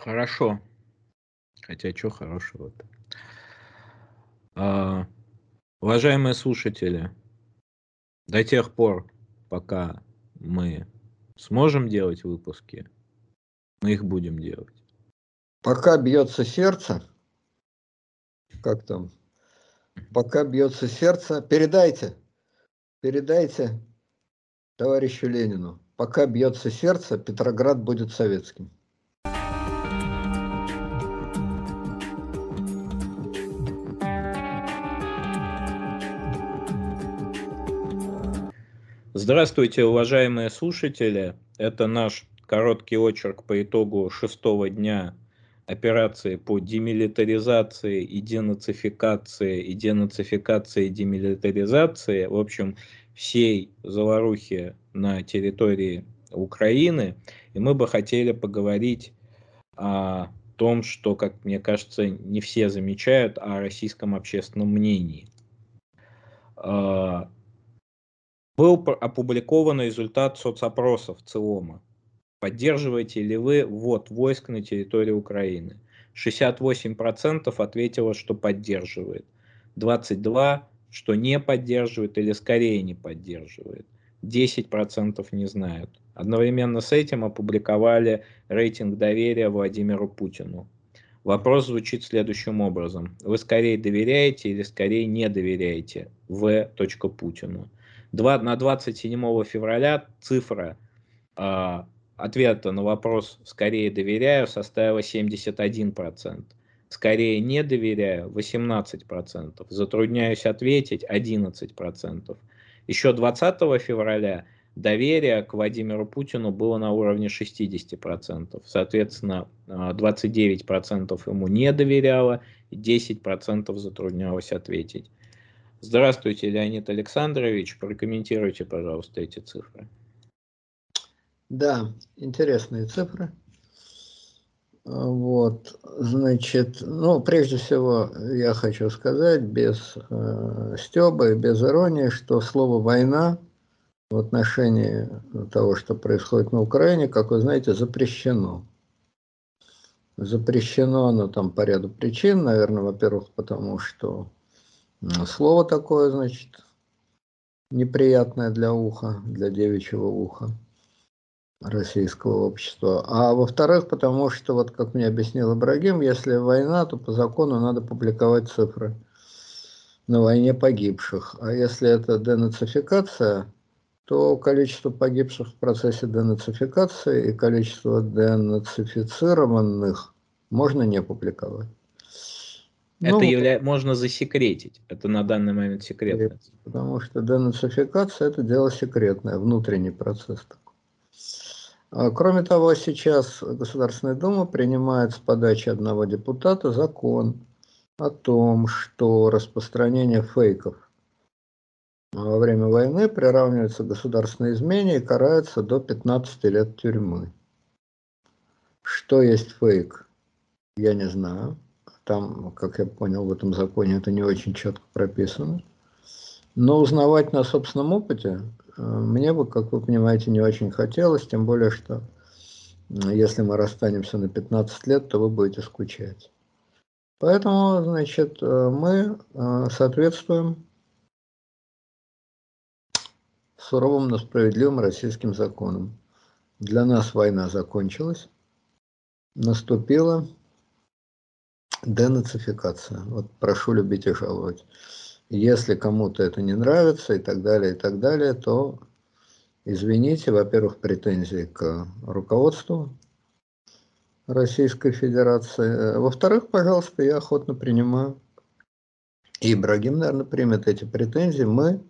Хорошо. Хотя, что хорошего-то? А, уважаемые слушатели, до тех пор, пока мы сможем делать выпуски, мы их будем делать. Пока бьется сердце, как там, пока бьется сердце, передайте, передайте товарищу Ленину, пока бьется сердце, Петроград будет советским. Здравствуйте, уважаемые слушатели. Это наш короткий очерк по итогу шестого дня операции по демилитаризации и денацификации, и денацификации и демилитаризации, в общем, всей заварухи на территории Украины. И мы бы хотели поговорить о том, что, как мне кажется, не все замечают, о российском общественном мнении. Был опубликован результат соцопросов ЦИОМа Поддерживаете ли вы ввод войск на территории Украины? 68% ответило, что поддерживает. 22% что не поддерживает или скорее не поддерживает. 10% не знают. Одновременно с этим опубликовали рейтинг доверия Владимиру Путину. Вопрос звучит следующим образом. Вы скорее доверяете или скорее не доверяете В. Путину? На 27 февраля цифра а, ответа на вопрос «скорее доверяю» составила 71%. Скорее не доверяю 18%. Затрудняюсь ответить 11%. Еще 20 февраля доверие к Владимиру Путину было на уровне 60%. Соответственно, 29% ему не доверяло, и 10% затруднялось ответить. Здравствуйте, Леонид Александрович. Прокомментируйте, пожалуйста, эти цифры. Да, интересные цифры. Вот, значит, ну, прежде всего, я хочу сказать без э, стеба и без иронии, что слово «война» в отношении того, что происходит на Украине, как вы знаете, запрещено. Запрещено оно там по ряду причин, наверное, во-первых, потому что слово такое, значит, неприятное для уха, для девичьего уха российского общества. А во-вторых, потому что, вот как мне объяснил Ибрагим, если война, то по закону надо публиковать цифры на войне погибших. А если это денацификация, то количество погибших в процессе денацификации и количество денацифицированных можно не публиковать. Это ну, явля... можно засекретить. Это на данный момент секретно. Потому что денацификация это дело секретное, внутренний процесс такой. А, кроме того, сейчас Государственная Дума принимает с подачи одного депутата закон о том, что распространение фейков во время войны приравнивается к государственной измене и карается до 15 лет тюрьмы. Что есть фейк, я не знаю. Там, как я понял, в этом законе это не очень четко прописано. Но узнавать на собственном опыте э, мне бы, как вы понимаете, не очень хотелось, тем более, что если мы расстанемся на 15 лет, то вы будете скучать. Поэтому, значит, э, мы э, соответствуем суровым, но справедливым российским законам. Для нас война закончилась, наступила денацификация. Вот прошу любить и жаловать. Если кому-то это не нравится и так далее, и так далее, то извините, во-первых, претензии к руководству Российской Федерации. Во-вторых, пожалуйста, я охотно принимаю. И Ибрагим, наверное, примет эти претензии. Мы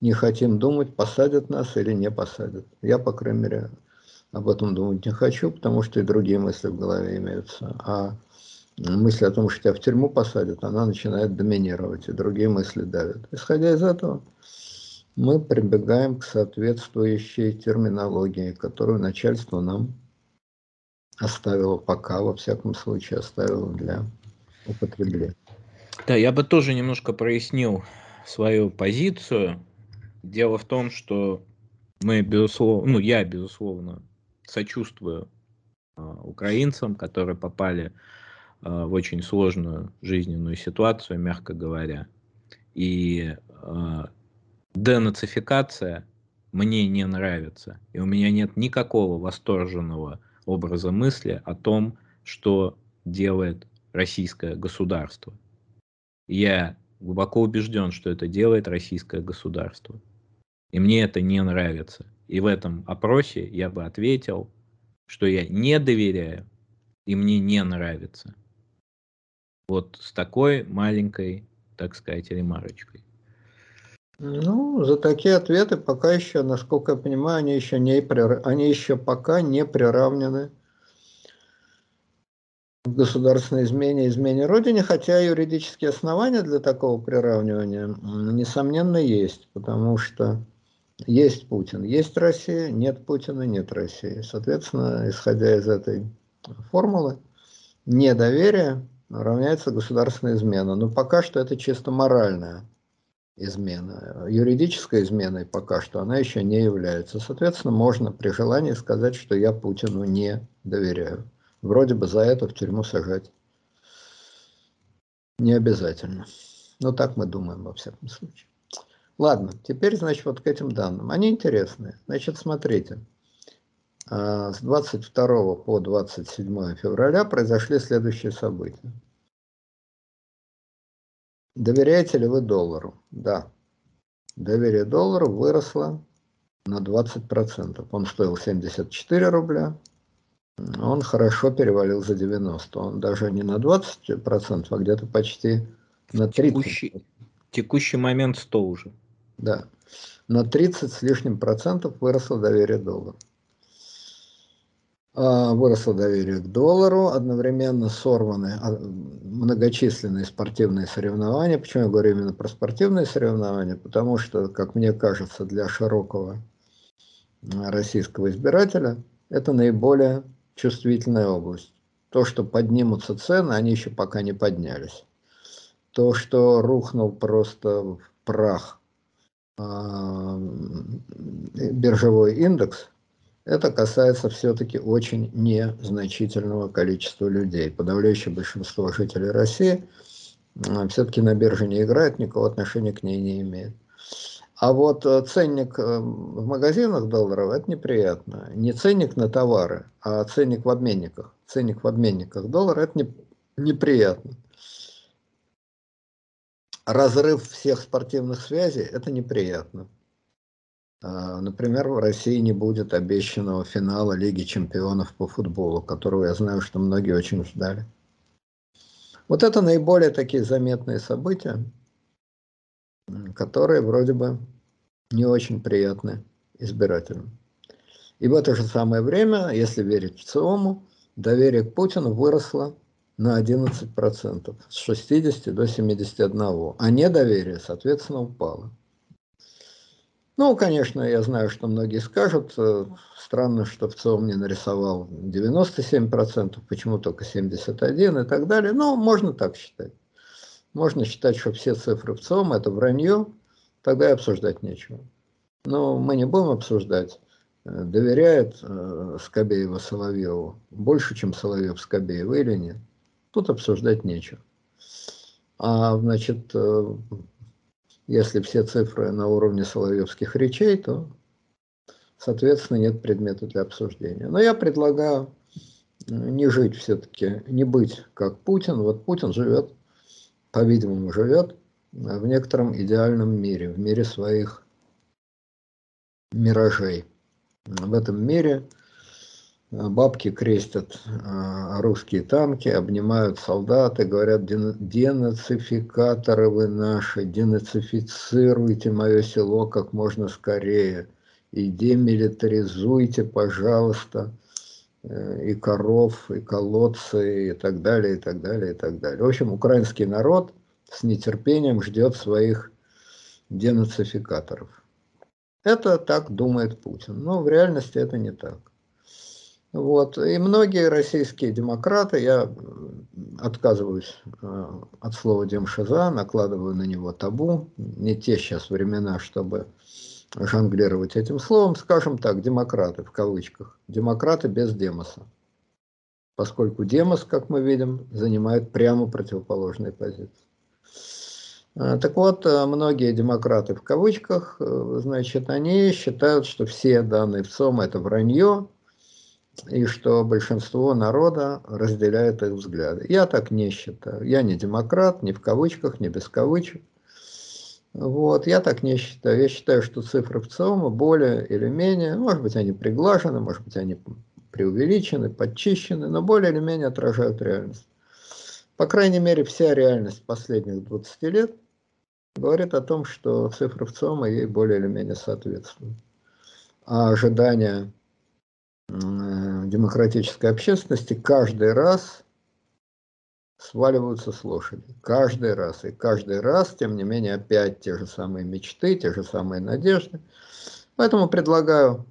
не хотим думать, посадят нас или не посадят. Я, по крайней мере, об этом думать не хочу, потому что и другие мысли в голове имеются. А мысль о том, что тебя в тюрьму посадят, она начинает доминировать, и другие мысли давят. Исходя из этого, мы прибегаем к соответствующей терминологии, которую начальство нам оставило пока, во всяком случае, оставило для употребления. Да, я бы тоже немножко прояснил свою позицию. Дело в том, что мы, безусловно, ну, я, безусловно, сочувствую украинцам, которые попали в очень сложную жизненную ситуацию, мягко говоря. И денацификация мне не нравится. И у меня нет никакого восторженного образа мысли о том, что делает российское государство. Я глубоко убежден, что это делает российское государство. И мне это не нравится. И в этом опросе я бы ответил, что я не доверяю и мне не нравится. Вот с такой маленькой, так сказать, ремарочкой. Ну, за такие ответы пока еще, насколько я понимаю, они еще, не, они еще пока не приравнены к государственной измене, измене Родине, хотя юридические основания для такого приравнивания, несомненно, есть, потому что есть Путин, есть Россия, нет Путина, нет России. Соответственно, исходя из этой формулы, недоверие равняется государственная измена. Но пока что это чисто моральная измена. Юридической изменой пока что она еще не является. Соответственно, можно при желании сказать, что я Путину не доверяю. Вроде бы за это в тюрьму сажать не обязательно. Но так мы думаем во всяком случае. Ладно, теперь, значит, вот к этим данным. Они интересные. Значит, смотрите. А, с 22 по 27 февраля произошли следующие события. Доверяете ли вы доллару? Да. Доверие доллару выросло на 20%. Он стоил 74 рубля, он хорошо перевалил за 90. Он даже не на 20%, а где-то почти на 30%. Текущий, текущий момент 100 уже. Да. На 30 с лишним процентов выросло доверие доллару. А, выросло доверие к доллару, одновременно сорваны а, многочисленные спортивные соревнования. Почему я говорю именно про спортивные соревнования? Потому что, как мне кажется, для широкого российского избирателя это наиболее чувствительная область. То, что поднимутся цены, они еще пока не поднялись. То, что рухнул просто в прах а, биржевой индекс – это касается все-таки очень незначительного количества людей. Подавляющее большинство жителей России все-таки на бирже не играет, никакого отношения к ней не имеет. А вот э, ценник э, в магазинах долларов – это неприятно. Не ценник на товары, а ценник в обменниках. Ценник в обменниках доллара – это не, неприятно. Разрыв всех спортивных связей – это неприятно. А, например, в России не будет обещанного финала Лиги чемпионов по футболу, которого я знаю, что многие очень ждали. Вот это наиболее такие заметные события, которые вроде бы не очень приятны избирателям. И в это же самое время, если верить в ЦИОМу, доверие к Путину выросло на 11%, с 60 до 71, а недоверие, соответственно, упало. Ну, конечно, я знаю, что многие скажут, э, странно, что в не нарисовал 97%, почему только 71% и так далее. Но можно так считать. Можно считать, что все цифры в это вранье, тогда и обсуждать нечего. Но мы не будем обсуждать, э, доверяет э, Скобеева Соловьеву больше, чем Соловьев Скобеева или нет. Тут обсуждать нечего. А, значит, если все цифры на уровне соловьевских речей, то, соответственно, нет предмета для обсуждения. Но я предлагаю э, не жить все-таки, не быть как Путин. Вот Путин живет, по-видимому, живет в некотором идеальном мире, в мире своих миражей. В этом мире бабки крестят а, русские танки, обнимают солдаты, говорят, денацификаторы вы наши, денацифицируйте мое село как можно скорее и демилитаризуйте, пожалуйста, э, и коров, и колодцы, и так далее, и так далее, и так далее. В общем, украинский народ с нетерпением ждет своих денацификаторов. Это так думает Путин, но в реальности это не так. Вот. И многие российские демократы, я отказываюсь э, от слова демшиза, накладываю на него табу, не те сейчас времена, чтобы жонглировать этим словом, скажем так, демократы в кавычках, демократы без демоса. поскольку Демос, как мы видим, занимает прямо противоположные позиции. А, так вот, э, многие демократы в кавычках, э, значит, они считают, что все данные в ЦОМ это вранье, и что большинство народа разделяет их взгляды. Я так не считаю. Я не демократ, ни в кавычках, ни без кавычек. Вот, я так не считаю. Я считаю, что цифры в ЦИОМа более или менее, может быть, они приглажены, может быть, они преувеличены, подчищены, но более или менее отражают реальность. По крайней мере, вся реальность последних 20 лет говорит о том, что цифры в ЦИОМа ей более или менее соответствуют. А ожидания демократической общественности каждый раз сваливаются с лошади. Каждый раз. И каждый раз, тем не менее, опять те же самые мечты, те же самые надежды. Поэтому предлагаю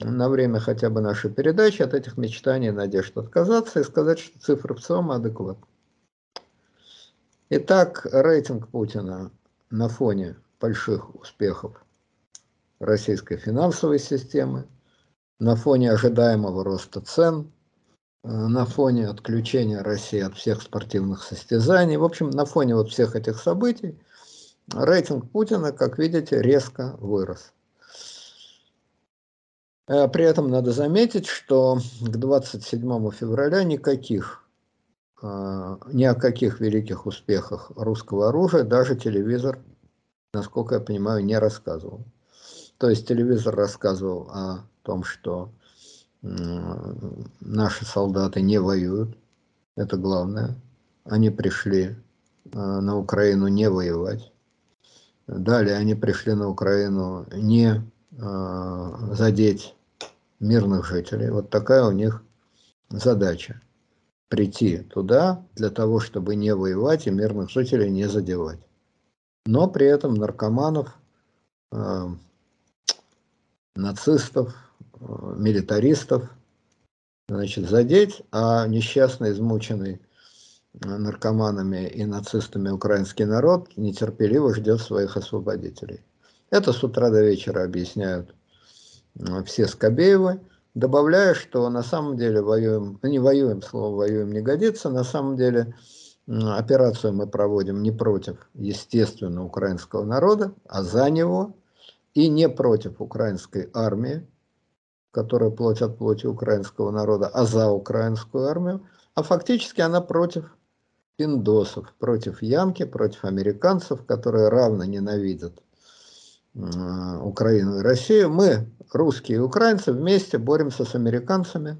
на время хотя бы нашей передачи от этих мечтаний и надежд отказаться и сказать, что цифры целом адекватны. Итак, рейтинг Путина на фоне больших успехов российской финансовой системы, на фоне ожидаемого роста цен, э, на фоне отключения России от всех спортивных состязаний, в общем, на фоне вот всех этих событий, рейтинг Путина, как видите, резко вырос. Э, при этом надо заметить, что к 27 февраля никаких, э, ни о каких великих успехах русского оружия даже телевизор, насколько я понимаю, не рассказывал. То есть телевизор рассказывал о том, что наши солдаты не воюют, это главное. Они пришли э, на Украину не воевать. Далее они пришли на Украину не э, задеть мирных жителей. Вот такая у них задача. Прийти туда для того, чтобы не воевать и мирных жителей не задевать. Но при этом наркоманов, э, нацистов, милитаристов значит, задеть, а несчастный, измученный наркоманами и нацистами украинский народ нетерпеливо ждет своих освободителей. Это с утра до вечера объясняют все Скобеевы, добавляя, что на самом деле воюем, не воюем, слово воюем не годится, на самом деле операцию мы проводим не против, естественно, украинского народа, а за него, и не против украинской армии, которая плоть от плоти украинского народа, а за украинскую армию, а фактически она против пиндосов, против Ямки, против американцев, которые равно ненавидят Украину и Россию. Мы, русские и украинцы, вместе боремся с американцами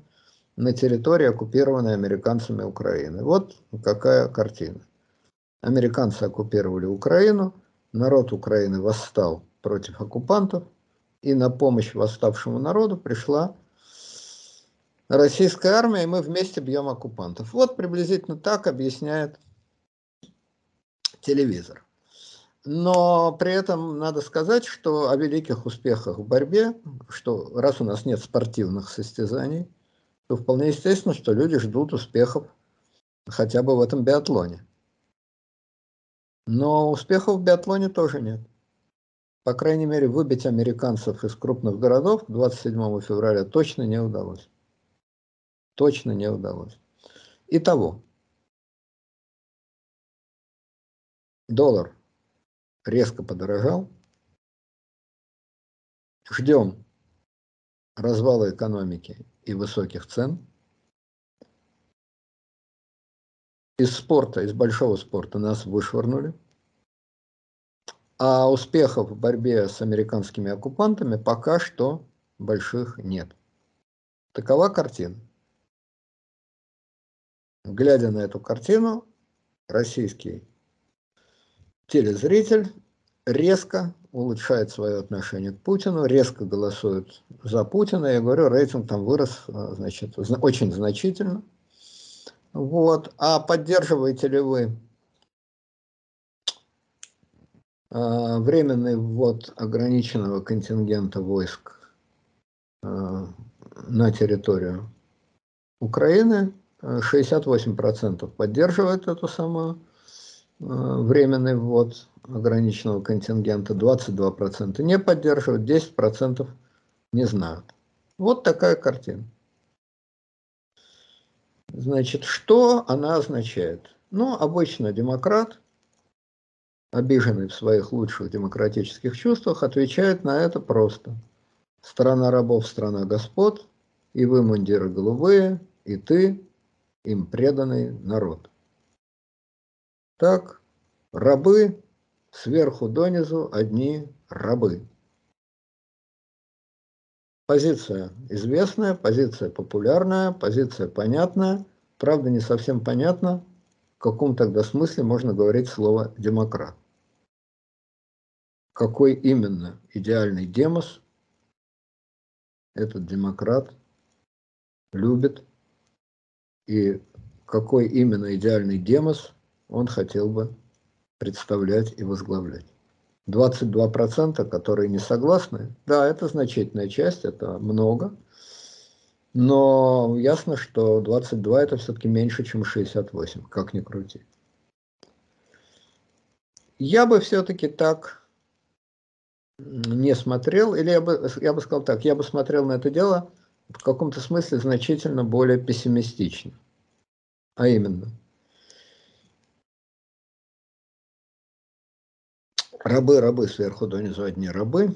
на территории, оккупированной американцами Украины. Вот какая картина. Американцы оккупировали Украину, народ Украины восстал против оккупантов, и на помощь восставшему народу пришла российская армия, и мы вместе бьем оккупантов. Вот приблизительно так объясняет телевизор. Но при этом надо сказать, что о великих успехах в борьбе, что раз у нас нет спортивных состязаний, то вполне естественно, что люди ждут успехов хотя бы в этом биатлоне. Но успехов в биатлоне тоже нет по крайней мере, выбить американцев из крупных городов 27 февраля точно не удалось. Точно не удалось. Итого, доллар резко подорожал. Ждем развала экономики и высоких цен. Из спорта, из большого спорта нас вышвырнули. А успехов в борьбе с американскими оккупантами пока что больших нет. Такова картина. Глядя на эту картину, российский телезритель резко улучшает свое отношение к Путину, резко голосует за Путина. Я говорю, рейтинг там вырос значит, очень значительно. Вот. А поддерживаете ли вы а, временный ввод ограниченного контингента войск а, на территорию Украины. 68% поддерживает эту самую а, временный ввод ограниченного контингента, 22% не поддерживают, 10% не знают. Вот такая картина. Значит, что она означает? Ну, обычно демократ, обиженный в своих лучших демократических чувствах, отвечает на это просто. Страна рабов, страна господ, и вы, мундиры голубые, и ты, им преданный народ. Так, рабы сверху донизу одни рабы. Позиция известная, позиция популярная, позиция понятная. Правда, не совсем понятно, каком тогда смысле можно говорить слово «демократ». Какой именно идеальный демос этот демократ любит и какой именно идеальный демос он хотел бы представлять и возглавлять. 22%, которые не согласны, да, это значительная часть, это много, но ясно, что 22 это все-таки меньше, чем 68, как ни крути. Я бы все-таки так не смотрел, или я бы, я бы сказал так, я бы смотрел на это дело в каком-то смысле значительно более пессимистично. А именно – Рабы, рабы, сверху донизу одни рабы.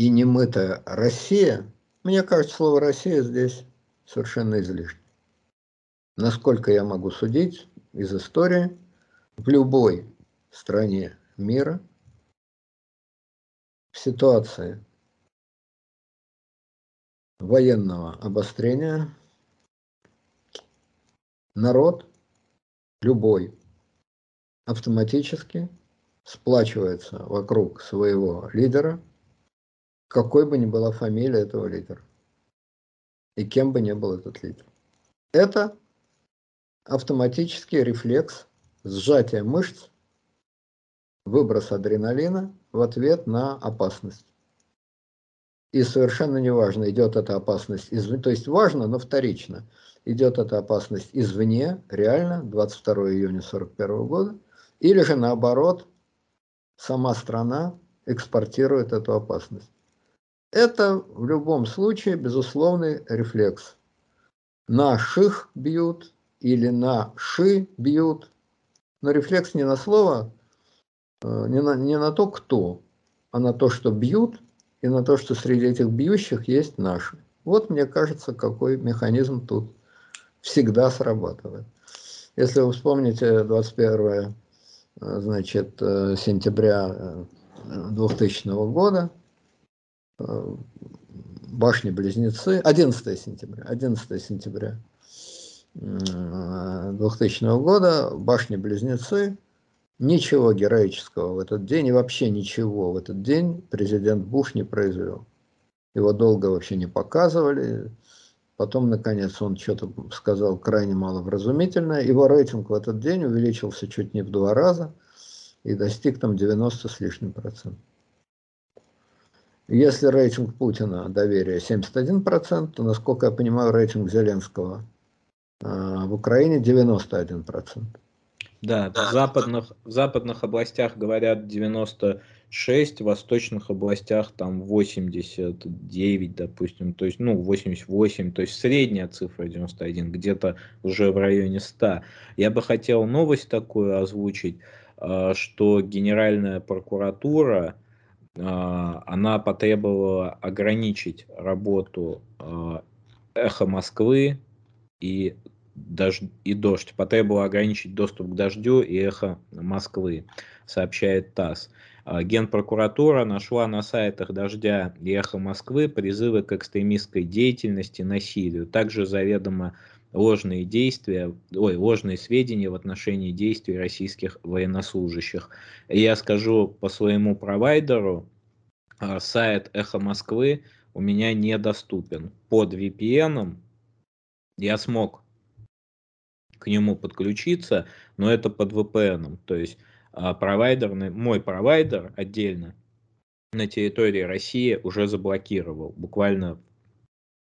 И немытая Россия, мне кажется, слово «Россия» здесь совершенно излишне. Насколько я могу судить из истории, в любой стране мира в ситуации военного обострения народ, любой, автоматически сплачивается вокруг своего лидера, какой бы ни была фамилия этого лидера и кем бы ни был этот лидер. Это автоматический рефлекс сжатия мышц, выброс адреналина в ответ на опасность. И совершенно неважно, идет эта опасность извне, то есть важно, но вторично, идет эта опасность извне, реально, 22 июня 1941 года – или же наоборот, сама страна экспортирует эту опасность. Это в любом случае безусловный рефлекс. Наших бьют или на ши бьют. Но рефлекс не на слово, э, не на, не на то, кто, а на то, что бьют, и на то, что среди этих бьющих есть наши. Вот, мне кажется, какой механизм тут всегда срабатывает. Если вы вспомните 21 значит, э, сентября 2000 э, года, э, башни-близнецы, 11 сентября, 11 сентября 2000 года, башни-близнецы, ничего героического в этот день и вообще ничего в этот день президент Буш не произвел. Его долго вообще не показывали, Потом, наконец, он что-то сказал крайне маловразумительное. Его рейтинг в этот день увеличился чуть не в два раза и достиг там 90 с лишним процентов. Если рейтинг Путина доверия 71%, то, насколько я понимаю, рейтинг Зеленского э, в Украине 91%. Да, в западных, в западных областях говорят 96, в восточных областях там 89, допустим, то есть, ну, 88, то есть средняя цифра 91, где-то уже в районе 100. Я бы хотел новость такую озвучить, а, что Генеральная прокуратура, а, она потребовала ограничить работу а, «Эхо Москвы» и дождь, и дождь. Потребовало ограничить доступ к дождю и эхо Москвы, сообщает ТАСС. А, Генпрокуратура нашла на сайтах «Дождя» и «Эхо Москвы» призывы к экстремистской деятельности, насилию. Также заведомо ложные действия, ой, ложные сведения в отношении действий российских военнослужащих. Я скажу по своему провайдеру, а, сайт «Эхо Москвы» у меня недоступен. Под VPN я смог к нему подключиться, но это под VPN. То есть а, провайдер, мой провайдер отдельно на территории России уже заблокировал, буквально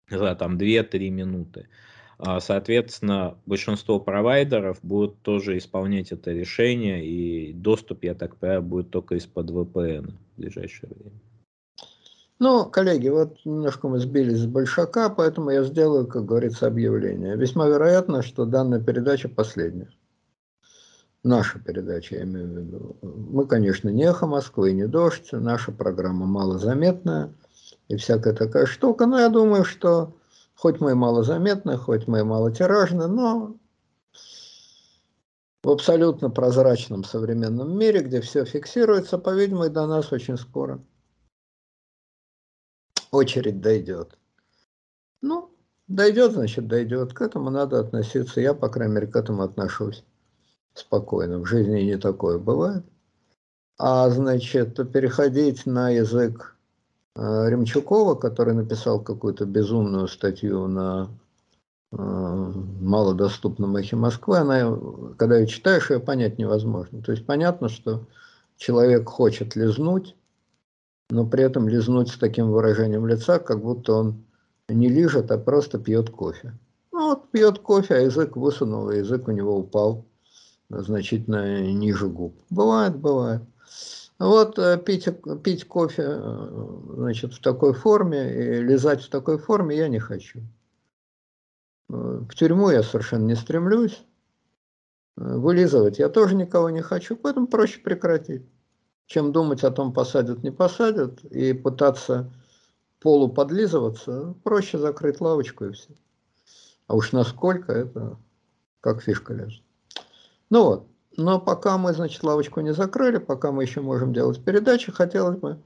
за там 2-3 минуты. А, соответственно, большинство провайдеров будут тоже исполнять это решение, и доступ, я так понимаю, будет только из-под VPN в ближайшее время. Ну, коллеги, вот немножко мы сбились с большака, поэтому я сделаю, как говорится, объявление. Весьма вероятно, что данная передача последняя. Наша передача, я имею в виду. Мы, конечно, не эхо Москвы, не дождь. Наша программа малозаметная и всякая такая штука. Но я думаю, что хоть мы и малозаметны, хоть мы и малотиражны, но в абсолютно прозрачном современном мире, где все фиксируется, по-видимому, до нас очень скоро очередь дойдет. Ну, дойдет, значит, дойдет. К этому надо относиться. Я, по крайней мере, к этому отношусь спокойно. В жизни не такое бывает. А, значит, переходить на язык Ремчукова, который написал какую-то безумную статью на э, малодоступном эхе Москвы, она, когда ее читаешь, ее понять невозможно. То есть понятно, что человек хочет лизнуть, но при этом лизнуть с таким выражением лица, как будто он не лижет, а просто пьет кофе. Ну вот пьет кофе, а язык высунул, язык у него упал значительно ниже губ. Бывает, бывает. Вот э, пить, пить кофе э, значит, в такой форме и лизать в такой форме я не хочу. Э, в тюрьму я совершенно не стремлюсь. Вылизывать я тоже никого не хочу, поэтому проще прекратить чем думать о том, посадят, не посадят, и пытаться полуподлизываться, проще закрыть лавочку и все. А уж насколько это как фишка лежит. Ну вот, но пока мы, значит, лавочку не закрыли, пока мы еще можем делать передачи, хотелось бы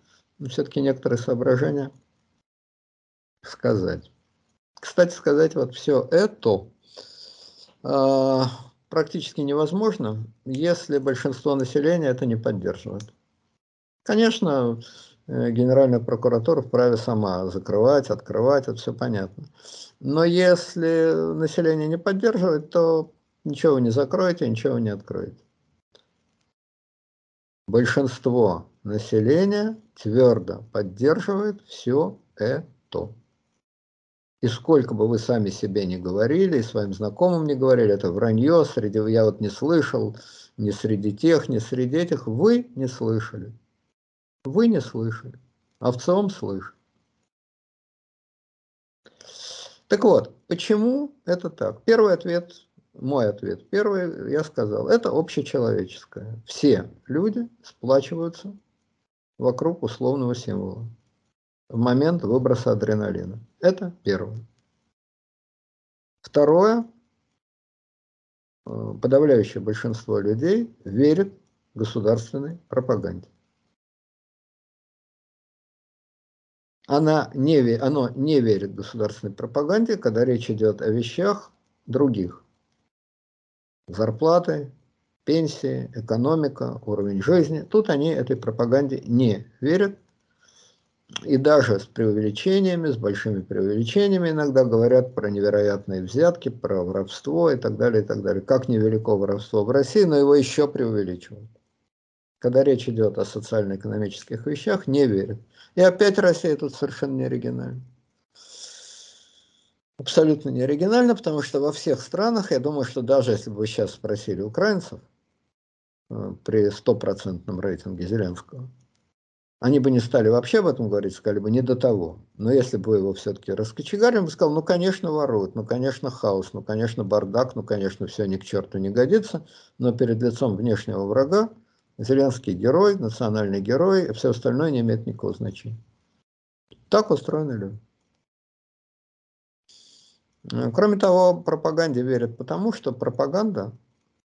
все-таки некоторые соображения сказать. Кстати сказать, вот все это э, практически невозможно, если большинство населения это не поддерживает. Конечно, э, Генеральная прокуратура вправе сама закрывать, открывать, это все понятно. Но если население не поддерживает, то ничего вы не закроете, ничего вы не откроете. Большинство населения твердо поддерживает все это. И сколько бы вы сами себе не говорили, и своим знакомым не говорили, это вранье, среди, я вот не слышал, ни среди тех, ни среди этих, вы не слышали. Вы не слышали, а в. Так вот, почему это так? Первый ответ, мой ответ, первый, я сказал, это общечеловеческое. Все люди сплачиваются вокруг условного символа в момент выброса адреналина. Это первое. Второе, э, подавляющее большинство людей верит государственной пропаганде. она не, оно не верит государственной пропаганде, когда речь идет о вещах других. Зарплаты, пенсии, экономика, уровень жизни. Тут они этой пропаганде не верят. И даже с преувеличениями, с большими преувеличениями иногда говорят про невероятные взятки, про воровство и так далее, и так далее. Как невелико воровство в России, но его еще преувеличивают. Когда речь идет о социально-экономических вещах, не верят. И опять Россия тут совершенно не оригинальна. Абсолютно не оригинально, потому что во всех странах, я думаю, что даже если бы вы сейчас спросили украинцев э, при стопроцентном рейтинге Зеленского, они бы не стали вообще об этом говорить, сказали бы не до того. Но если бы его все-таки раскочегарили, он бы сказал, ну, конечно, воруют, ну, конечно, хаос, ну, конечно, бардак, ну, конечно, все ни к черту не годится, но перед лицом внешнего врага Зеленский герой, национальный герой, а все остальное не имеет никакого значения. Так устроены люди. Кроме того, пропаганде верят потому, что пропаганда,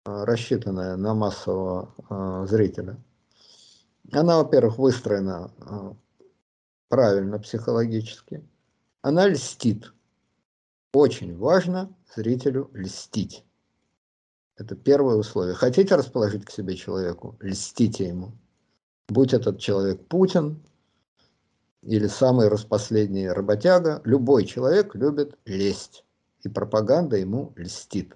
э, рассчитанная на массового э, зрителя, она, во-первых, выстроена э, правильно психологически, она льстит. Очень важно зрителю льстить. Это первое условие. Хотите расположить к себе человеку, льстите ему. Будь этот человек Путин или самый распоследний работяга, любой человек любит лесть. И пропаганда ему льстит.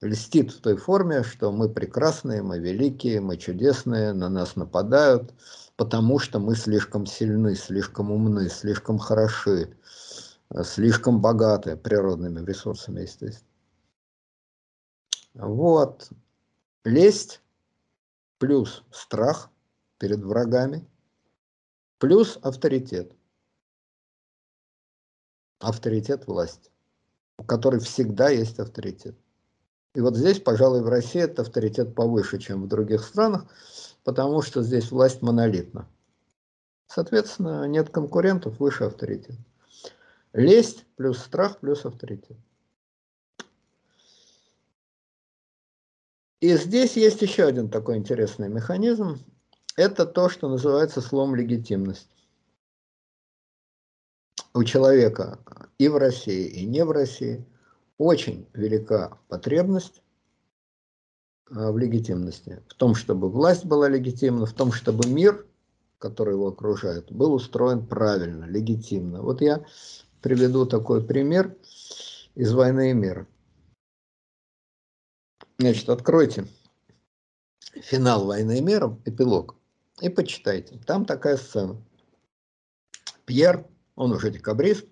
Льстит в той форме, что мы прекрасные, мы великие, мы чудесные, на нас нападают, потому что мы слишком сильны, слишком умны, слишком хороши, слишком богаты природными ресурсами, естественно. Вот. Лесть плюс страх перед врагами плюс авторитет. Авторитет власти, у которой всегда есть авторитет. И вот здесь, пожалуй, в России этот авторитет повыше, чем в других странах, потому что здесь власть монолитна. Соответственно, нет конкурентов, выше авторитет. Лесть плюс страх плюс авторитет. И здесь есть еще один такой интересный механизм. Это то, что называется слом легитимность. У человека и в России, и не в России очень велика потребность а, в легитимности, в том, чтобы власть была легитимна, в том, чтобы мир, который его окружает, был устроен правильно, легитимно. Вот я приведу такой пример из «Войны и мира». Значит, откройте финал «Войны и мира», эпилог, и почитайте. Там такая сцена. Пьер, он уже декабрист,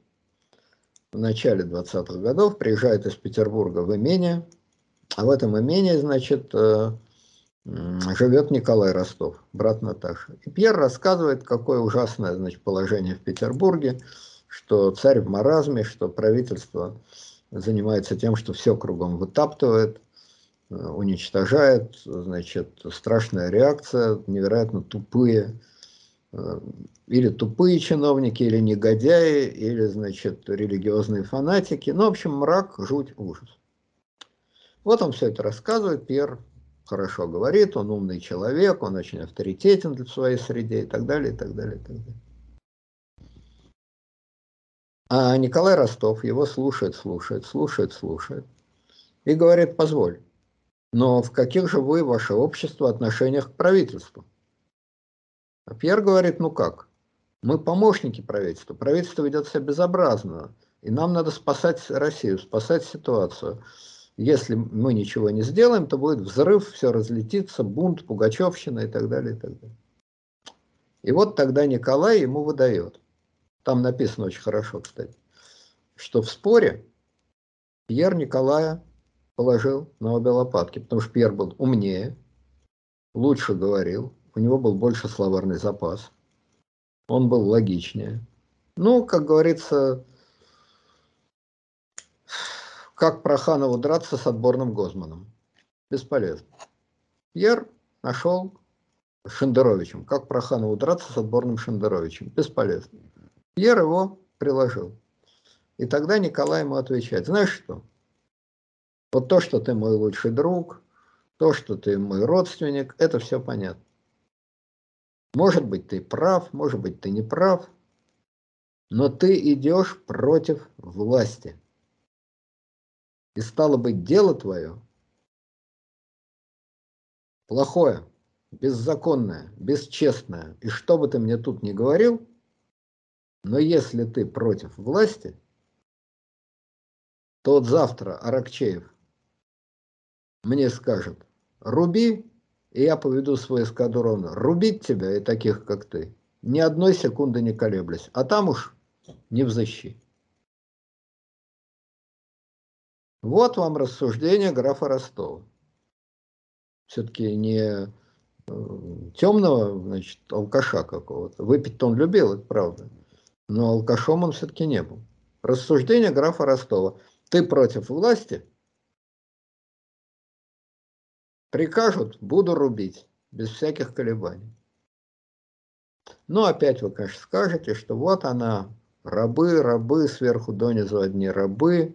в начале 20-х годов приезжает из Петербурга в имение, а в этом имении, значит, э, живет Николай Ростов, брат Наташи. И Пьер рассказывает, какое ужасное значит, положение в Петербурге, что царь в маразме, что правительство занимается тем, что все кругом вытаптывает, э, уничтожает, значит, страшная реакция, невероятно тупые, или тупые чиновники, или негодяи, или, значит, религиозные фанатики. Ну, в общем, мрак, жуть, ужас. Вот он все это рассказывает, Пьер хорошо говорит, он умный человек, он очень авторитетен в своей среде и так далее, и так далее, и так далее. А Николай Ростов его слушает, слушает, слушает, слушает и говорит, позволь, но в каких же вы, ваше общество, отношениях к правительству? А Пьер говорит, ну как, мы помощники правительства, правительство ведет себя безобразно, и нам надо спасать Россию, спасать ситуацию. Если мы ничего не сделаем, то будет взрыв, все разлетится, бунт, пугачевщина и так далее, и так далее. И вот тогда Николай ему выдает. Там написано очень хорошо, кстати, что в споре Пьер Николая положил на обе лопатки, потому что Пьер был умнее, лучше говорил, у него был больше словарный запас, он был логичнее. Ну, как говорится, как Проханову драться с отборным Гозманом? Бесполезно. Пьер нашел Шендеровичем. Как Проханову драться с отборным Шендеровичем? Бесполезно. Пьер его приложил. И тогда Николай ему отвечает, знаешь что, вот то, что ты мой лучший друг, то, что ты мой родственник, это все понятно. Может быть, ты прав, может быть, ты не прав, но ты идешь против власти. И стало быть, дело твое плохое, беззаконное, бесчестное. И что бы ты мне тут ни говорил, но если ты против власти, то вот завтра Аракчеев мне скажет, руби, и я поведу свой эскадрон рубить тебя и таких, как ты, ни одной секунды не колеблясь, а там уж не взыщи. Вот вам рассуждение графа Ростова. Все-таки не э, темного, значит, алкаша какого-то. Выпить-то он любил, это правда. Но алкашом он все-таки не был. Рассуждение графа Ростова. Ты против власти? Прикажут, буду рубить, без всяких колебаний. Но опять вы, конечно, скажете, что вот она, рабы, рабы, сверху донизу одни рабы,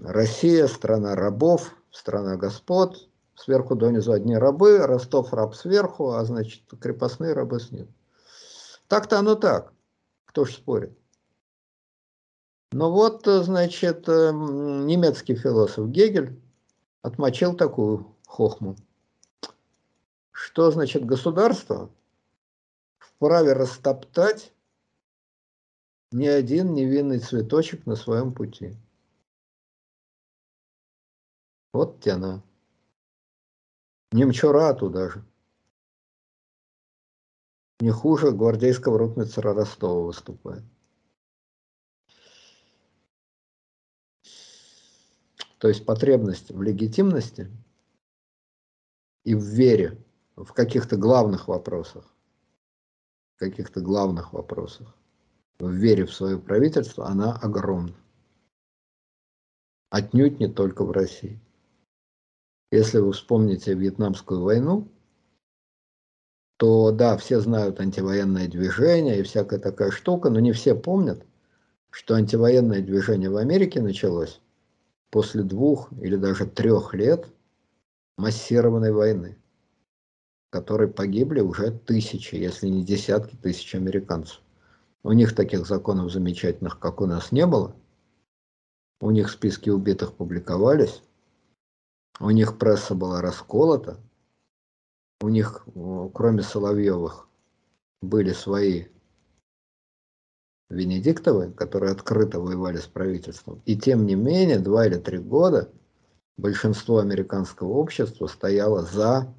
Россия – страна рабов, страна господ, сверху донизу одни рабы, Ростов раб сверху, а значит крепостные рабы снизу. Так-то оно так, кто ж спорит. Но вот, значит, эм, немецкий философ Гегель отмочил такую хохму. Что значит государство вправе растоптать ни один невинный цветочек на своем пути. Вот тяна. Немчурату даже. Не хуже гвардейского ротмистра Ростова выступает. То есть потребность в легитимности и в вере в каких-то главных вопросах каких-то главных вопросах, в вере в свое правительство, она огромна. Отнюдь не только в России. Если вы вспомните Вьетнамскую войну, то да, все знают антивоенное движение и всякая такая штука, но не все помнят, что антивоенное движение в Америке началось после двух или даже трех лет массированной войны, в которой погибли уже тысячи, если не десятки тысяч американцев. У них таких законов замечательных, как у нас, не было. У них списки убитых публиковались. У них пресса была расколота. У них, кроме Соловьевых, были свои Венедиктовы, которые открыто воевали с правительством. И тем не менее, два или три года большинство американского общества стояло за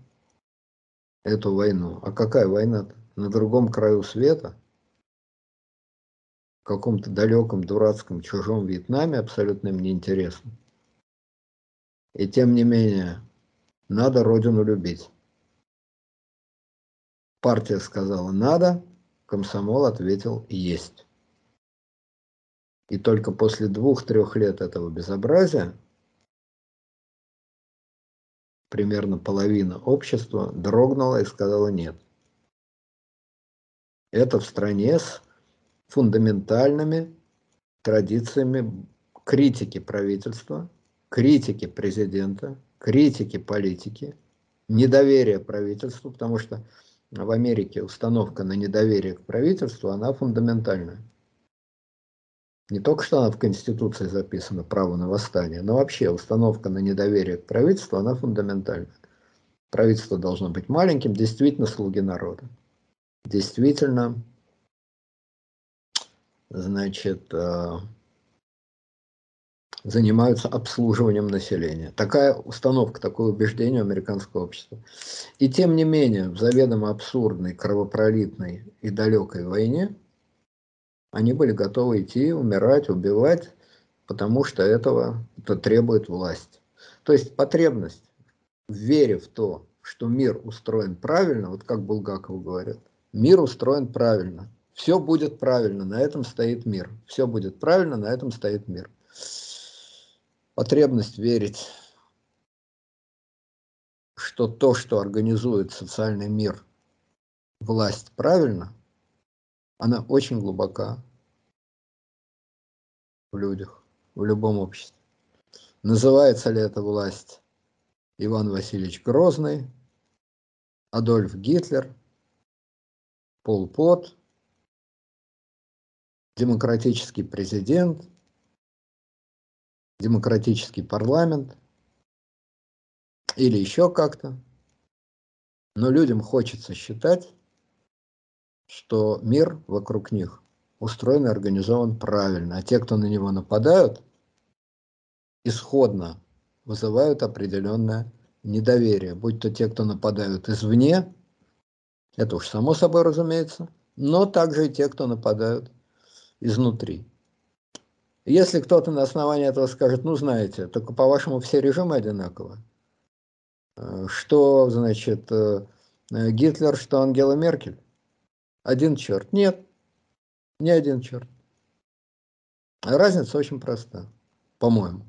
эту войну. А какая война-то? На другом краю света, в каком-то далеком, дурацком, чужом Вьетнаме, абсолютно им неинтересно. И тем не менее, надо родину любить. Партия сказала «надо», комсомол ответил «есть». И только после двух-трех лет этого безобразия примерно половина общества дрогнула и сказала нет. Это в стране с фундаментальными традициями критики правительства, критики президента, критики политики, недоверия правительству, потому что в Америке установка на недоверие к правительству, она фундаментальная. Не только что она в Конституции записана, право на восстание, но вообще установка на недоверие к правительству, она фундаментальна. Правительство должно быть маленьким, действительно слуги народа. Действительно, значит, э, занимаются обслуживанием населения. Такая установка, такое убеждение американского общества. И тем не менее, в заведомо абсурдной, кровопролитной и далекой войне – они были готовы идти, умирать, убивать, потому что этого это требует власть. То есть потребность в в то, что мир устроен правильно, вот как Булгаков говорит, мир устроен правильно, все будет правильно, на этом стоит мир. Все будет правильно, на этом стоит мир. Потребность верить, что то, что организует социальный мир, власть правильно, она очень глубока в людях, в любом обществе. Называется ли эта власть Иван Васильевич Грозный, Адольф Гитлер, Пол Пот, демократический президент, демократический парламент или еще как-то. Но людям хочется считать, что мир вокруг них устроен и организован правильно, а те, кто на него нападают, исходно вызывают определенное недоверие, будь то те, кто нападают извне, это уж само собой разумеется, но также и те, кто нападают изнутри. Если кто-то на основании этого скажет, ну знаете, только по-вашему все режимы одинаковы, э, что значит э, Гитлер, что Ангела Меркель, один черт. Нет, не один черт. Разница очень проста, по-моему.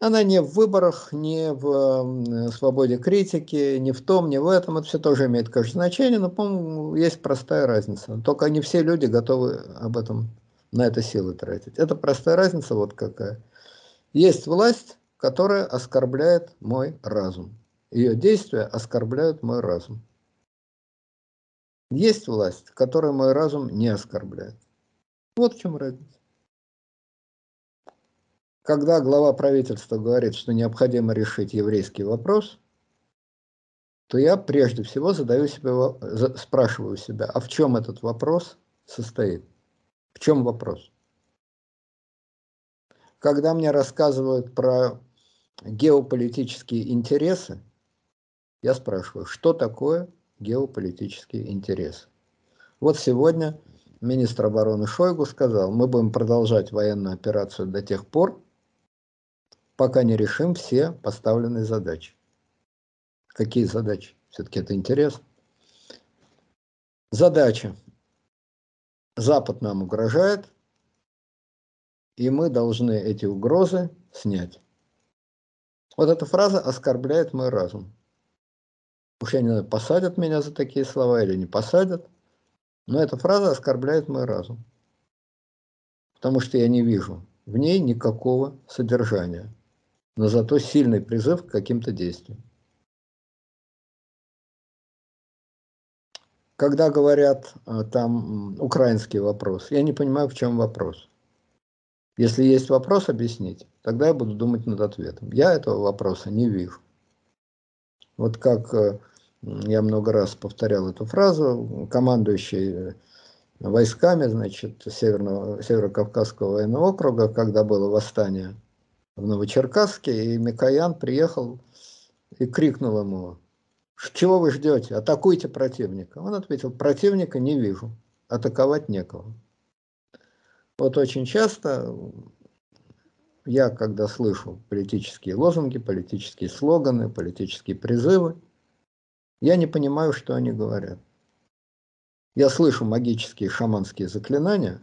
Она не в выборах, не в свободе критики, не в том, не в этом. Это все тоже имеет, конечно, значение, но, по-моему, есть простая разница. Только не все люди готовы об этом, на это силы тратить. Это простая разница вот какая. Есть власть, которая оскорбляет мой разум. Ее действия оскорбляют мой разум. Есть власть, которая мой разум не оскорбляет. Вот в чем разница. Когда глава правительства говорит, что необходимо решить еврейский вопрос, то я прежде всего задаю себе, спрашиваю себя, а в чем этот вопрос состоит? В чем вопрос? Когда мне рассказывают про геополитические интересы, я спрашиваю, что такое геополитические интересы. Вот сегодня министр обороны Шойгу сказал, мы будем продолжать военную операцию до тех пор, пока не решим все поставленные задачи. Какие задачи? Все-таки это интересно. Задача. Запад нам угрожает, и мы должны эти угрозы снять. Вот эта фраза оскорбляет мой разум. Уж я не знаю, посадят меня за такие слова или не посадят, но эта фраза оскорбляет мой разум. Потому что я не вижу в ней никакого содержания, но зато сильный призыв к каким-то действиям. Когда говорят а, там украинский вопрос, я не понимаю, в чем вопрос. Если есть вопрос, объясните. Тогда я буду думать над ответом. Я этого вопроса не вижу. Вот как э, я много раз повторял эту фразу, командующий э, войсками, значит, Северного, Северо-Кавказского военного округа, когда было восстание в Новочеркасске, и Микоян приехал и крикнул ему, чего вы ждете, атакуйте противника. Он ответил, противника не вижу, атаковать некого. Вот очень часто я, когда слышу политические лозунги, политические слоганы, политические призывы, я не понимаю, что они говорят. Я слышу магические шаманские заклинания,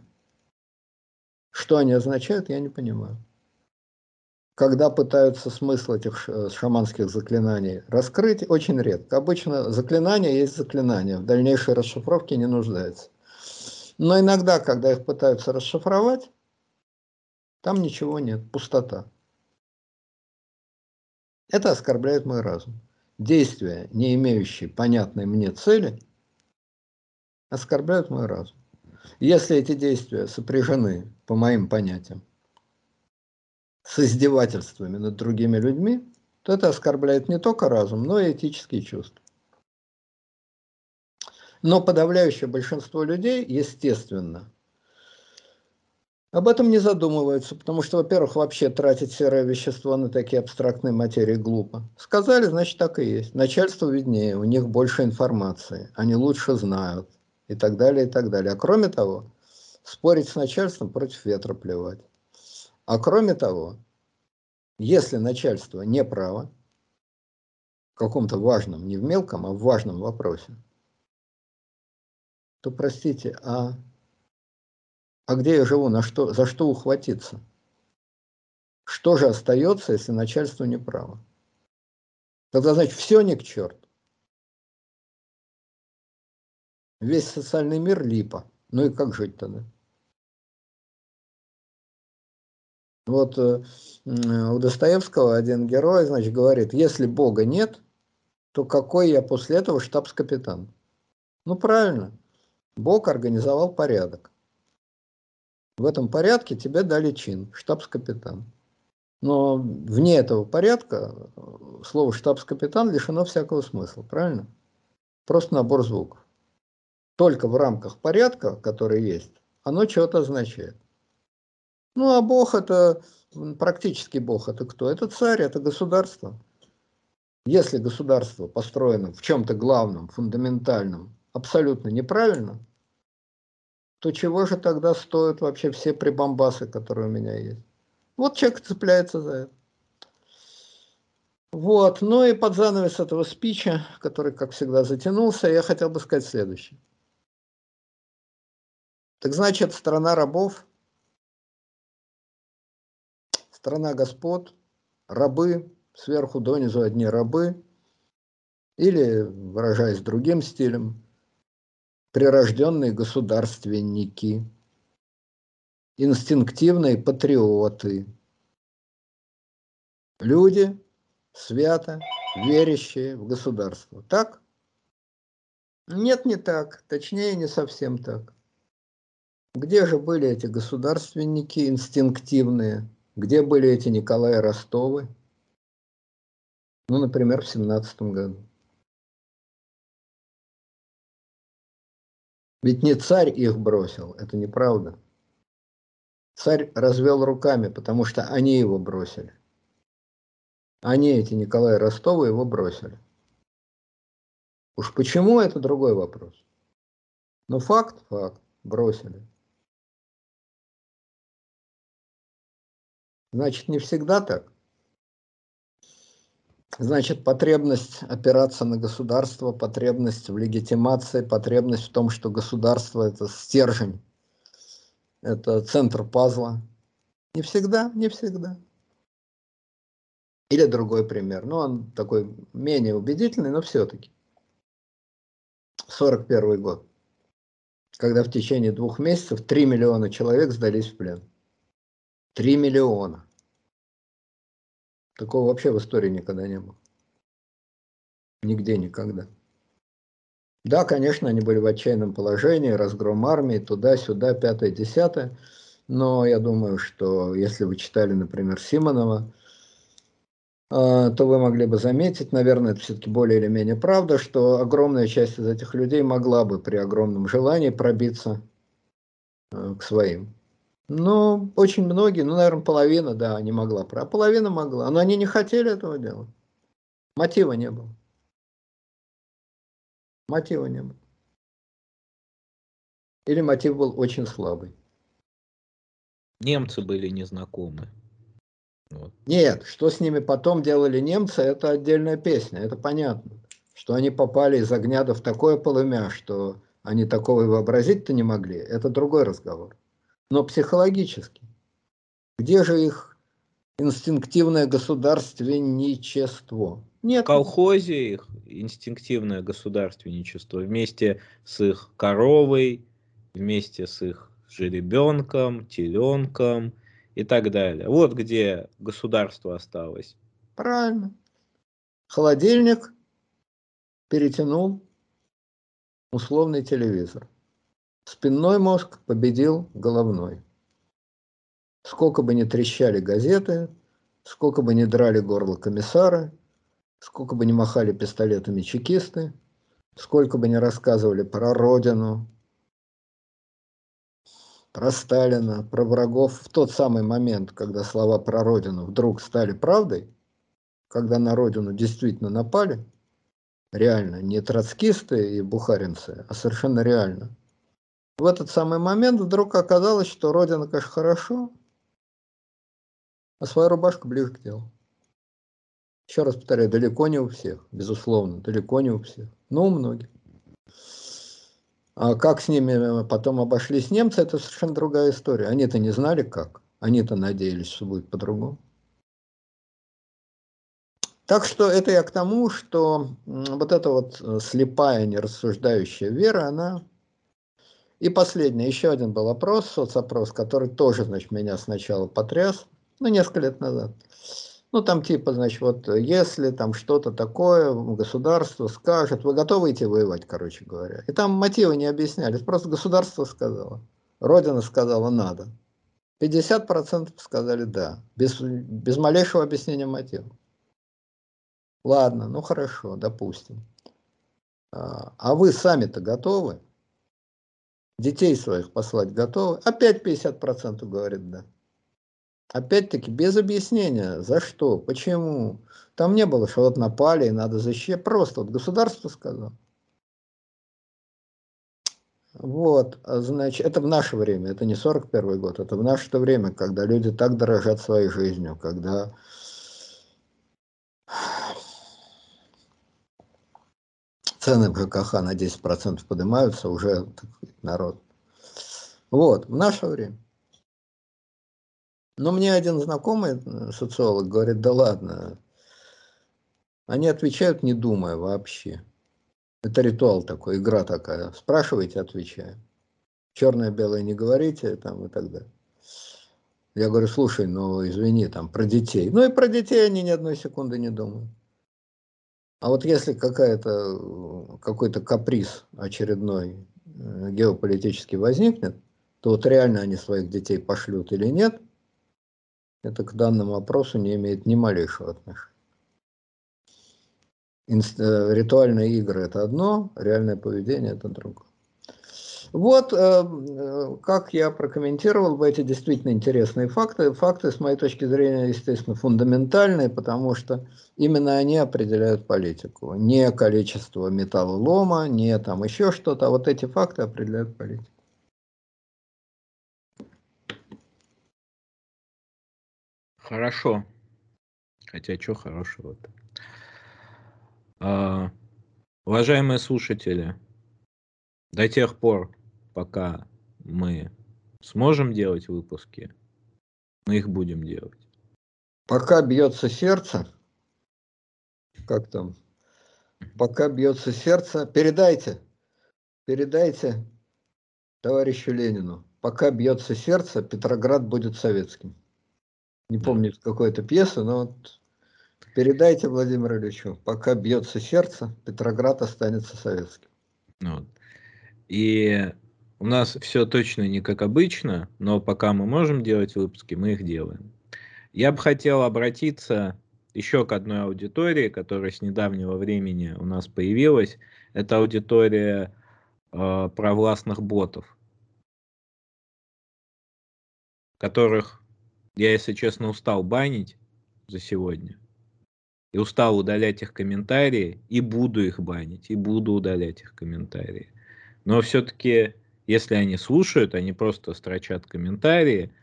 что они означают, я не понимаю. Когда пытаются смысл этих шаманских заклинаний раскрыть, очень редко. Обычно заклинание есть заклинание, в дальнейшей расшифровке не нуждается. Но иногда, когда их пытаются расшифровать, там ничего нет, пустота. Это оскорбляет мой разум. Действия, не имеющие понятной мне цели, оскорбляют мой разум. Если эти действия сопряжены, по моим понятиям, с издевательствами над другими людьми, то это оскорбляет не только разум, но и этические чувства. Но подавляющее большинство людей, естественно, об этом не задумываются, потому что, во-первых, вообще тратить серое вещество на такие абстрактные материи глупо. Сказали, значит, так и есть. Начальство виднее, у них больше информации, они лучше знают и так далее, и так далее. А кроме того, спорить с начальством против ветра плевать. А кроме того, если начальство не право в каком-то важном, не в мелком, а в важном вопросе, то, простите, а, а где я живу, на что, за что ухватиться? Что же остается, если начальство не право? Тогда, значит, все не к черту. Весь социальный мир липа. Ну и как жить тогда? Вот э, у Достоевского один герой, значит, говорит, если Бога нет, то какой я после этого штабс-капитан? Ну, правильно. Бог организовал порядок. В этом порядке тебе дали чин, штабс-капитан. Но вне этого порядка слово штабс-капитан лишено всякого смысла, правильно? Просто набор звуков. Только в рамках порядка, который есть, оно чего-то означает. Ну, а Бог это, практически Бог это кто? Это царь, это государство. Если государство построено в чем-то главном, фундаментальном, абсолютно неправильно, то чего же тогда стоят вообще все прибамбасы, которые у меня есть? Вот человек цепляется за это. Вот, ну и под занавес этого спича, который, как всегда, затянулся, я хотел бы сказать следующее. Так значит, страна рабов страна господ, рабы, сверху донизу одни рабы, или, выражаясь другим стилем, прирожденные государственники, инстинктивные патриоты, люди, свято верящие в государство. Так? Нет, не так. Точнее, не совсем так. Где же были эти государственники инстинктивные, где были эти Николаи Ростовы? Ну, например, в семнадцатом году. Ведь не царь их бросил, это неправда. Царь развел руками, потому что они его бросили. Они, эти Николай Ростовы, его бросили. Уж почему, это другой вопрос. Но факт, факт, бросили. Значит, не всегда так. Значит, потребность опираться на государство, потребность в легитимации, потребность в том, что государство – это стержень, это центр пазла. Не всегда, не всегда. Или другой пример, ну он такой менее убедительный, но все-таки. 41 год, когда в течение двух месяцев 3 миллиона человек сдались в плен. 3 миллиона. Такого вообще в истории никогда не было. Нигде никогда. Да, конечно, они были в отчаянном положении, разгром армии, туда-сюда, пятое, десятое. Но я думаю, что если вы читали, например, Симонова, а, то вы могли бы заметить, наверное, это все-таки более или менее правда, что огромная часть из этих людей могла бы при огромном желании пробиться э, к своим. Но очень многие, ну, наверное, половина, да, не могла, а половина могла. Но они не хотели этого делать. Мотива не было. Мотива не было. Или мотив был очень слабый. Немцы были незнакомы. Вот. Нет, что с ними потом делали немцы, это отдельная песня, это понятно. Что они попали из огня в такое полымя, что они такого и вообразить-то не могли, это другой разговор но психологически. Где же их инстинктивное государственничество? Нет. В колхозе их инстинктивное государственничество вместе с их коровой, вместе с их жеребенком, теленком и так далее. Вот где государство осталось. Правильно. Холодильник перетянул условный телевизор. Спинной мозг победил головной. Сколько бы ни трещали газеты, сколько бы ни драли горло комиссара, сколько бы ни махали пистолетами чекисты, сколько бы ни рассказывали про родину, про Сталина, про врагов, в тот самый момент, когда слова про родину вдруг стали правдой, когда на родину действительно напали, реально, не троцкисты и бухаринцы, а совершенно реально – в этот самый момент вдруг оказалось, что Родина, конечно, хорошо, а свою рубашку ближе к делу. Еще раз повторяю, далеко не у всех, безусловно, далеко не у всех, но у многих. А как с ними потом обошлись немцы, это совершенно другая история. Они-то не знали как, они-то надеялись, что будет по-другому. Так что это я к тому, что вот эта вот э, слепая, нерассуждающая вера, она и последний, еще один был опрос, соцопрос, который тоже, значит, меня сначала потряс, ну, несколько лет назад. Ну, там типа, значит, вот, если там что-то такое, государство скажет, вы готовы идти воевать, короче говоря. И там мотивы не объяснялись, просто государство сказало. Родина сказала надо. 50% сказали да, без, без малейшего объяснения мотива. Ладно, ну хорошо, допустим. А, а вы сами-то готовы? Детей своих послать готовы? Опять 50% говорит да. Опять-таки без объяснения, за что, почему. Там не было, что вот напали и надо защищать. Просто вот государство сказало. Вот, значит, это в наше время, это не 41 год, это в наше время, когда люди так дорожат своей жизнью, когда цены в ЖКХ на 10% поднимаются, уже народ. Вот, в наше время. Но мне один знакомый э, социолог говорит, да ладно, они отвечают не думая вообще. Это ритуал такой, игра такая. Спрашивайте, отвечаю. Черное-белое не говорите, там и так далее. Я говорю, слушай, ну извини, там про детей. Ну и про детей они ни одной секунды не думают. А вот если какая-то, какой-то каприз очередной э, геополитический возникнет, то вот реально они своих детей пошлют или нет, это к данному вопросу не имеет ни малейшего отношения. Э, ритуальные игры это одно, реальное поведение это другое. Вот э, э, как я прокомментировал бы эти действительно интересные факты. Факты, с моей точки зрения, естественно, фундаментальные, потому что именно они определяют политику. Не количество металлолома, не там еще что-то, а вот эти факты определяют политику. Хорошо. Хотя что хорошего-то? А, уважаемые слушатели, до тех пор, пока мы сможем делать выпуски, мы их будем делать. Пока бьется сердце, как там, пока бьется сердце, передайте, передайте товарищу Ленину, пока бьется сердце, Петроград будет советским. Не помню какой-то пьесы, но вот передайте Владимиру Ильичу, пока бьется сердце, Петроград останется советским. Вот. И у нас все точно не как обычно, но пока мы можем делать выпуски, мы их делаем. Я бы хотел обратиться еще к одной аудитории, которая с недавнего времени у нас появилась. Это аудитория э, провластных ботов, которых я, если честно, устал банить за сегодня. И устал удалять их комментарии, и буду их банить, и буду удалять их комментарии. Но все-таки если они слушают, они просто строчат комментарии,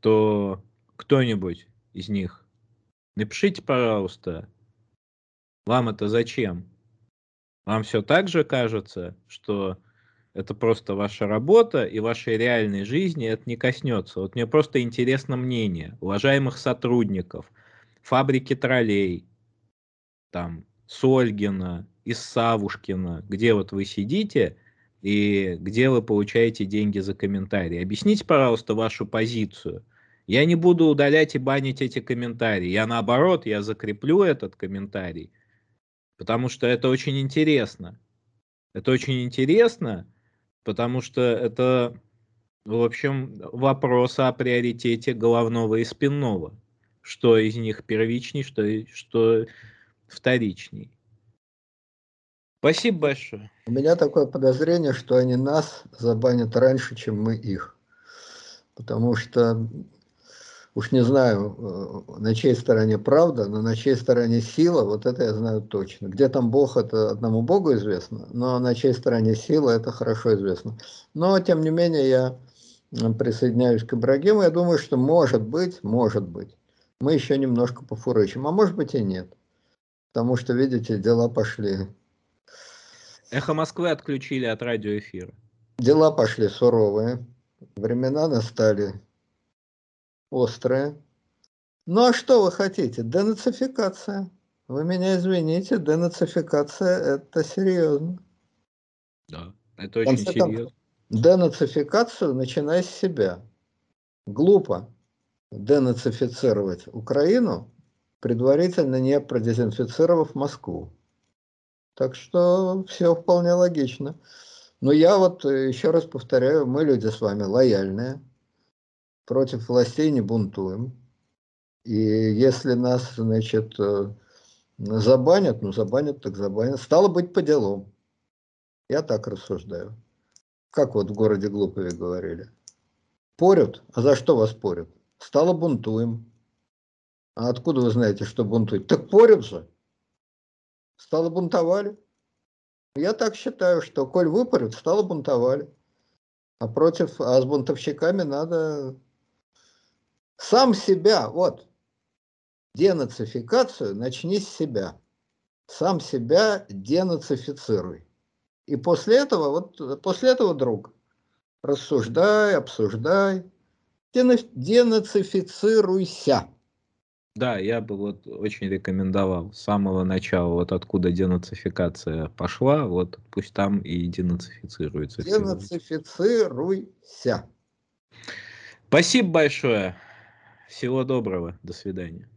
то кто-нибудь из них напишите, пожалуйста, вам это зачем? Вам все так же кажется, что это просто ваша работа, и вашей реальной жизни это не коснется. Вот мне просто интересно мнение уважаемых сотрудников фабрики троллей, там, Сольгина, из Савушкина, где вот вы сидите и где вы получаете деньги за комментарии. Объясните, пожалуйста, вашу позицию. Я не буду удалять и банить эти комментарии. Я наоборот, я закреплю этот комментарий, потому что это очень интересно. Это очень интересно, потому что это, в общем, вопрос о приоритете головного и спинного. Что из них первичней, что, что вторичней. Спасибо большое. У меня такое подозрение, что они нас забанят раньше, чем мы их. Потому что, уж не знаю, э, на чьей стороне правда, но на чьей стороне сила, вот это я знаю точно. Где там Бог, это одному Богу известно, но на чьей стороне сила, это хорошо известно. Но, тем не менее, я присоединяюсь к Ибрагиму. Я думаю, что может быть, может быть, мы еще немножко пофурычим, а может быть и нет. Потому что, видите, дела пошли Эхо Москвы отключили от радиоэфира. Дела пошли суровые, времена настали острые. Ну а что вы хотите? Денацификация. Вы меня извините, денацификация это серьезно. Да, это очень серьезно. Денацификацию начиная с себя. Глупо денацифицировать Украину, предварительно не продезинфицировав Москву. Так что все вполне логично. Но я вот э, еще раз повторяю, мы люди с вами лояльные, против властей не бунтуем. И если нас, значит, э, забанят, ну забанят, так забанят. Стало быть по делам. Я так рассуждаю. Как вот в городе Глупове говорили. Порют? А за что вас порют? Стало бунтуем. А откуда вы знаете, что бунтуют? Так порют же. Стало бунтовали. Я так считаю, что коль выпорют, стало бунтовали. А против, а с бунтовщиками надо сам себя, вот, денацификацию начни с себя. Сам себя денацифицируй. И после этого, вот после этого, друг, рассуждай, обсуждай, денацифицируйся. Да, я бы вот очень рекомендовал с самого начала, вот откуда денацификация пошла, вот пусть там и денацифицируется. Денацифицируйся. Спасибо большое. Всего доброго. До свидания.